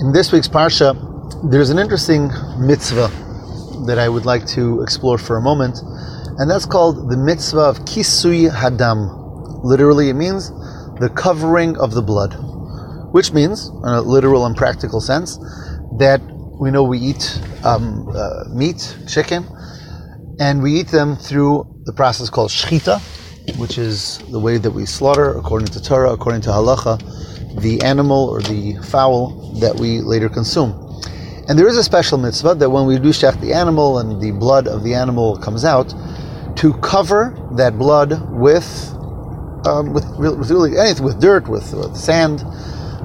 In this week's Parsha, there's an interesting mitzvah that I would like to explore for a moment, and that's called the mitzvah of Kisui Hadam. Literally, it means the covering of the blood, which means, in a literal and practical sense, that we know we eat um, uh, meat, chicken, and we eat them through the process called shchita, which is the way that we slaughter, according to Torah, according to halacha, the animal or the fowl that we later consume. And there is a special mitzvah that when we do shech the animal and the blood of the animal comes out, to cover that blood with um, with, with, really anything, with dirt, with, with sand,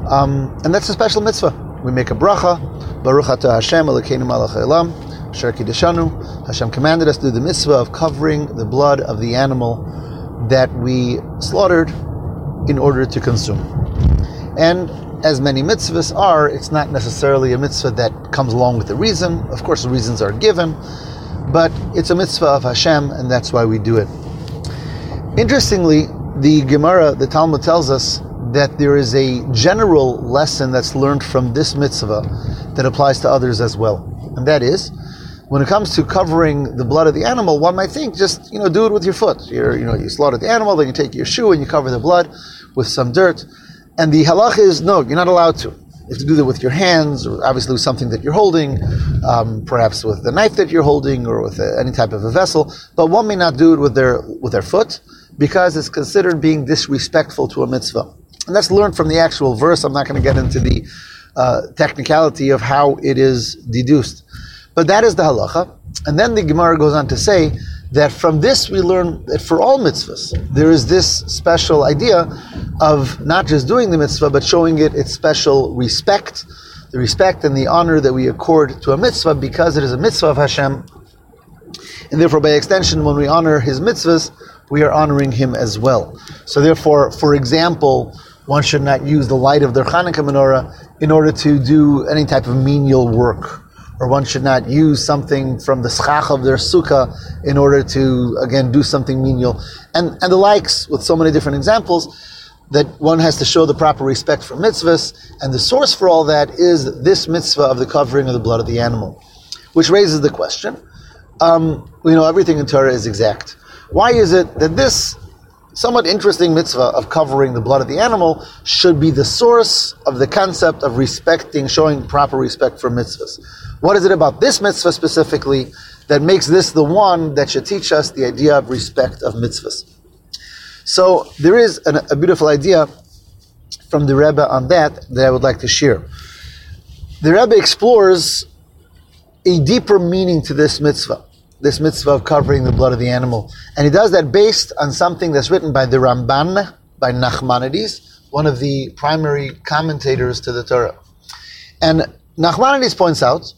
um, and that's a special mitzvah. We make a bracha, Baruch Atah Hashem Elokeinu Melech Haolam, Asher Kiddushanu. Hashem commanded us to do the mitzvah of covering the blood of the animal that we slaughtered in order to consume. And as many mitzvahs are, it's not necessarily a mitzvah that comes along with the reason. Of course, the reasons are given, but it's a mitzvah of Hashem, and that's why we do it. Interestingly, the Gemara, the Talmud tells us that there is a general lesson that's learned from this mitzvah that applies to others as well. And that is, when it comes to covering the blood of the animal, one might think just you know do it with your foot. You're, you know you slaughter the animal, then you take your shoe and you cover the blood with some dirt. And the halach is no, you're not allowed to. You have to do that with your hands, or obviously with something that you're holding, um, perhaps with the knife that you're holding, or with a, any type of a vessel. But one may not do it with their with their foot because it's considered being disrespectful to a mitzvah. And that's learned from the actual verse. I'm not going to get into the uh, technicality of how it is deduced. But that is the halacha. And then the Gemara goes on to say that from this we learn that for all mitzvahs, there is this special idea of not just doing the mitzvah, but showing it its special respect, the respect and the honor that we accord to a mitzvah because it is a mitzvah of Hashem. And therefore, by extension, when we honor his mitzvahs, we are honoring him as well. So, therefore, for example, one should not use the light of their Hanukkah menorah in order to do any type of menial work. Or one should not use something from the schach of their sukkah in order to, again, do something menial. And, and the likes, with so many different examples, that one has to show the proper respect for mitzvahs. And the source for all that is this mitzvah of the covering of the blood of the animal. Which raises the question, um, you know, everything in Torah is exact. Why is it that this somewhat interesting mitzvah of covering the blood of the animal should be the source of the concept of respecting, showing proper respect for mitzvahs. What is it about this mitzvah specifically that makes this the one that should teach us the idea of respect of mitzvahs? So there is an, a beautiful idea from the Rebbe on that that I would like to share. The Rebbe explores a deeper meaning to this mitzvah this mitzvah of covering the blood of the animal. And he does that based on something that's written by the Ramban, by Nachmanides, one of the primary commentators to the Torah. And Nachmanides points out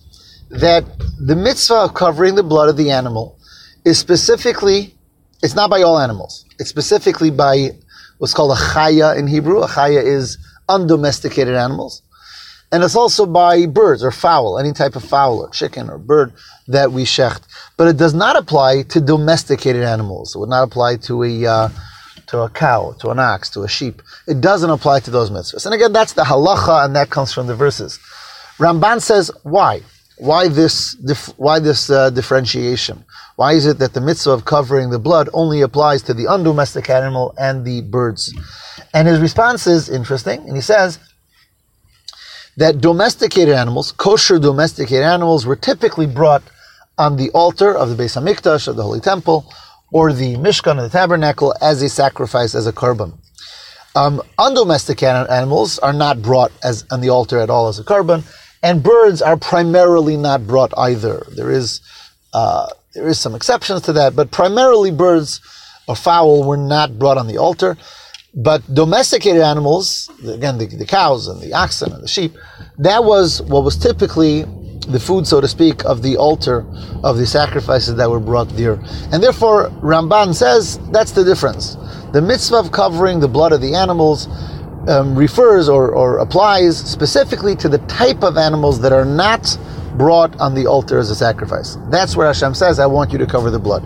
that the mitzvah of covering the blood of the animal is specifically, it's not by all animals. It's specifically by what's called a chaya in Hebrew. A chaya is undomesticated animals. And it's also by birds or fowl, any type of fowl or chicken or bird that we shecht. But it does not apply to domesticated animals. It would not apply to a, uh, to a cow, to an ox, to a sheep. It doesn't apply to those mitzvahs. And again, that's the halacha, and that comes from the verses. Ramban says, why? Why this, why this uh, differentiation? Why is it that the mitzvah of covering the blood only applies to the undomesticated animal and the birds? And his response is interesting, and he says, that domesticated animals, kosher domesticated animals, were typically brought on the altar of the Beis Hamikdash, of the Holy Temple, or the Mishkan, of the Tabernacle, as a sacrifice, as a korban. Um, undomesticated animals are not brought as on the altar at all as a korban, and birds are primarily not brought either. There is uh, there is some exceptions to that, but primarily birds or fowl were not brought on the altar. But domesticated animals, again, the, the, cows and the oxen and the sheep, that was what was typically the food, so to speak, of the altar of the sacrifices that were brought there. And therefore, Ramban says that's the difference. The mitzvah of covering the blood of the animals um, refers or, or applies specifically to the type of animals that are not brought on the altar as a sacrifice. That's where Hashem says, I want you to cover the blood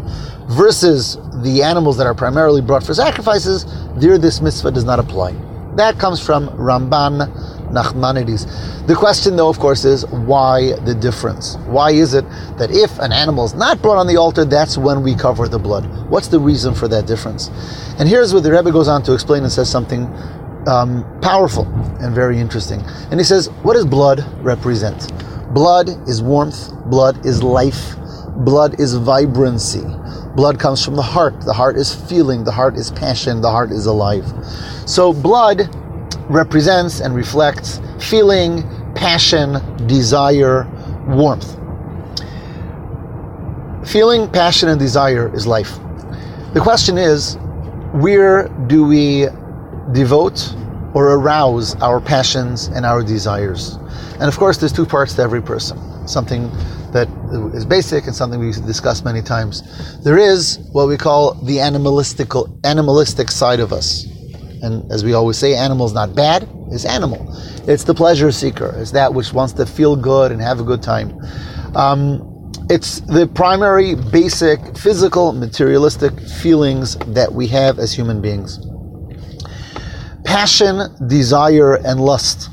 versus the animals that are primarily brought for sacrifices, there this mitzvah does not apply. That comes from Ramban Nachmanides. The question, though, of course, is why the difference? Why is it that if an animal is not brought on the altar, that's when we cover the blood? What's the reason for that difference? And here's what the Rebbe goes on to explain and says something um, powerful and very interesting. And he says, What does blood represent? Blood is warmth, blood is life, blood is vibrancy. Blood comes from the heart. The heart is feeling, the heart is passion, the heart is alive. So, blood represents and reflects feeling, passion, desire, warmth. Feeling, passion, and desire is life. The question is, where do we devote or arouse our passions and our desires? And of course, there's two parts to every person. Something that is basic and something we discussed many times. There is what we call the animalistic animalistic side of us. And as we always say, animal is not bad, it's animal. It's the pleasure seeker. It's that which wants to feel good and have a good time. Um, it's the primary, basic, physical, materialistic feelings that we have as human beings. Passion, desire, and lust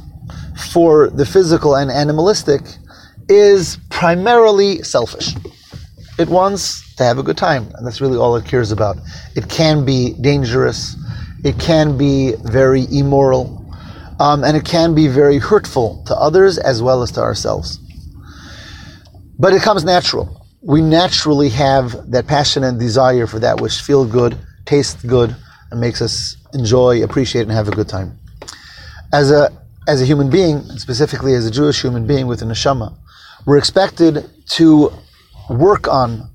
for the physical and animalistic is primarily selfish. It wants to have a good time, and that's really all it cares about. It can be dangerous, it can be very immoral, um, and it can be very hurtful to others as well as to ourselves. But it comes natural. We naturally have that passion and desire for that which feels good, tastes good, and makes us enjoy, appreciate, and have a good time. As a as a human being, specifically as a Jewish human being with a neshama, we're expected to work on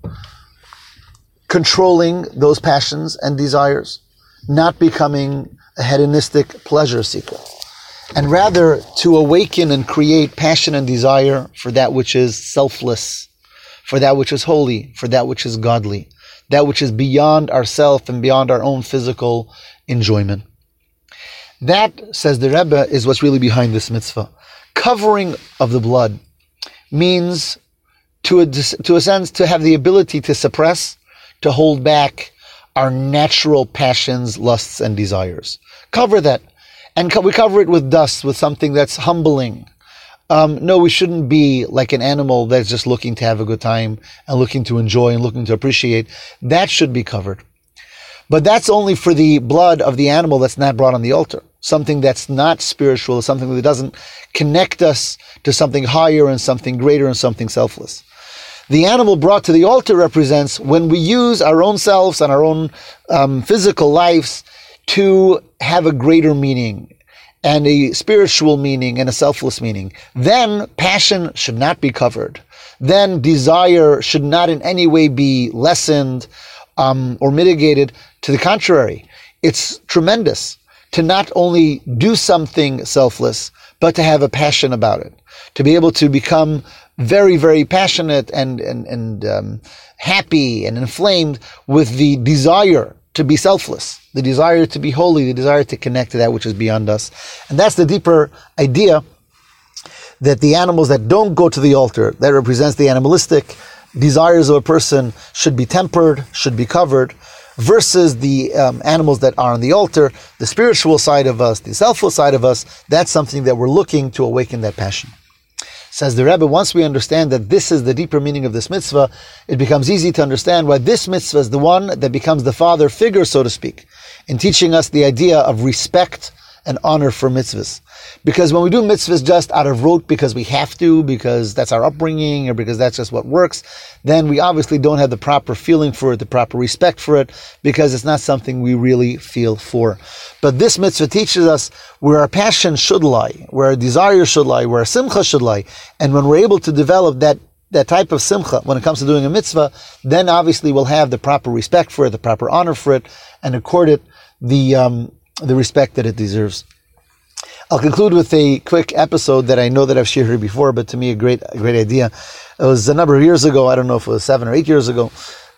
controlling those passions and desires, not becoming a hedonistic pleasure seeker, and rather to awaken and create passion and desire for that which is selfless, for that which is holy, for that which is godly, that which is beyond ourself and beyond our own physical enjoyment. That, says the Rebbe, is what's really behind this mitzvah. Covering of the blood means, to a, to a sense, to have the ability to suppress, to hold back our natural passions, lusts, and desires. Cover that. And co- we cover it with dust, with something that's humbling. Um, no, we shouldn't be like an animal that's just looking to have a good time and looking to enjoy and looking to appreciate. That should be covered. But that's only for the blood of the animal that's not brought on the altar something that's not spiritual, something that doesn't connect us to something higher and something greater and something selfless. The animal brought to the altar represents when we use our own selves and our own um, physical lives to have a greater meaning and a spiritual meaning and a selfless meaning. Then passion should not be covered. Then desire should not in any way be lessened um, or mitigated. To the contrary, it's tremendous to not only do something selfless, but to have a passion about it, to be able to become very, very passionate and and and um, happy and inflamed with the desire to be selfless, the desire to be holy, the desire to connect to that which is beyond us, and that's the deeper idea that the animals that don't go to the altar, that represents the animalistic desires of a person, should be tempered, should be covered versus the um, animals that are on the altar, the spiritual side of us, the selfless side of us, that's something that we're looking to awaken that passion. Says the Rebbe, once we understand that this is the deeper meaning of this mitzvah, it becomes easy to understand why this mitzvah is the one that becomes the father figure, so to speak, in teaching us the idea of respect and honor for mitzvahs. Because when we do mitzvahs just out of rote because we have to, because that's our upbringing, or because that's just what works, then we obviously don't have the proper feeling for it, the proper respect for it, because it's not something we really feel for. But this mitzvah teaches us where our passion should lie, where our desire should lie, where our simcha should lie. And when we're able to develop that that type of simcha when it comes to doing a mitzvah, then obviously we'll have the proper respect for it, the proper honor for it, and accord it the um, the respect that it deserves. I'll conclude with a quick episode that I know that I've shared here before, but to me a great, a great idea. It was a number of years ago. I don't know if it was seven or eight years ago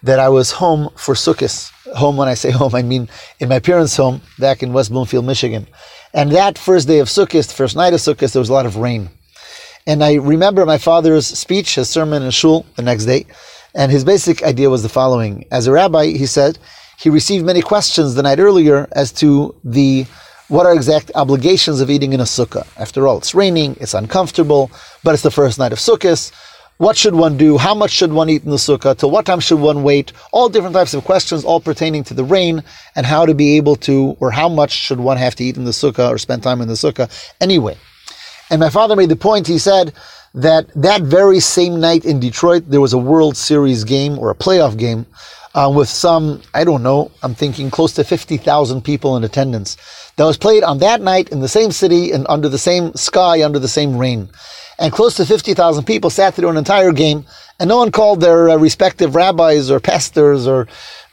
that I was home for Sukkot. Home, when I say home, I mean in my parents' home back in West Bloomfield, Michigan. And that first day of Sukkot, first night of Sukkot, there was a lot of rain. And I remember my father's speech, his sermon in shul the next day. And his basic idea was the following. As a rabbi, he said, he received many questions the night earlier as to the what are exact obligations of eating in a sukkah? After all, it's raining, it's uncomfortable, but it's the first night of Sukkot. What should one do? How much should one eat in the sukkah? Till what time should one wait? All different types of questions, all pertaining to the rain and how to be able to, or how much should one have to eat in the sukkah or spend time in the sukkah anyway. And my father made the point, he said that that very same night in Detroit, there was a World Series game or a playoff game uh, with some, I don't know, I'm thinking close to 50,000 people in attendance that was played on that night in the same city and under the same sky, under the same rain and close to 50,000 people sat through an entire game, and no one called their uh, respective rabbis or pastors or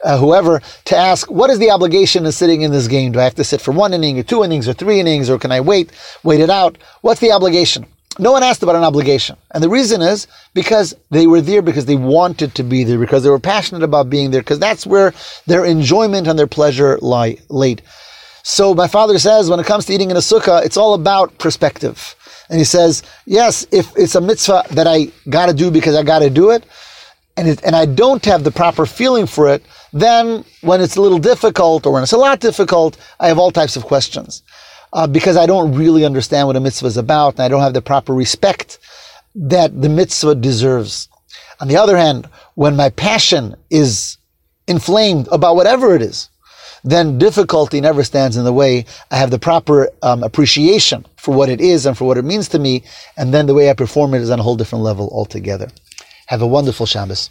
uh, whoever to ask, what is the obligation of sitting in this game? Do I have to sit for one inning or two innings or three innings, or can I wait, wait it out? What's the obligation? No one asked about an obligation. And the reason is because they were there because they wanted to be there, because they were passionate about being there, because that's where their enjoyment and their pleasure lie laid. So my father says when it comes to eating in a sukkah, it's all about perspective. And he says, yes, if it's a mitzvah that I got to do because I got to do it, and it, and I don't have the proper feeling for it, then when it's a little difficult or when it's a lot difficult, I have all types of questions. Uh, because I don't really understand what a mitzvah is about and I don't have the proper respect that the mitzvah deserves. On the other hand, when my passion is inflamed about whatever it is, then difficulty never stands in the way. I have the proper um, appreciation for what it is and for what it means to me, and then the way I perform it is on a whole different level altogether. Have a wonderful Shabbos.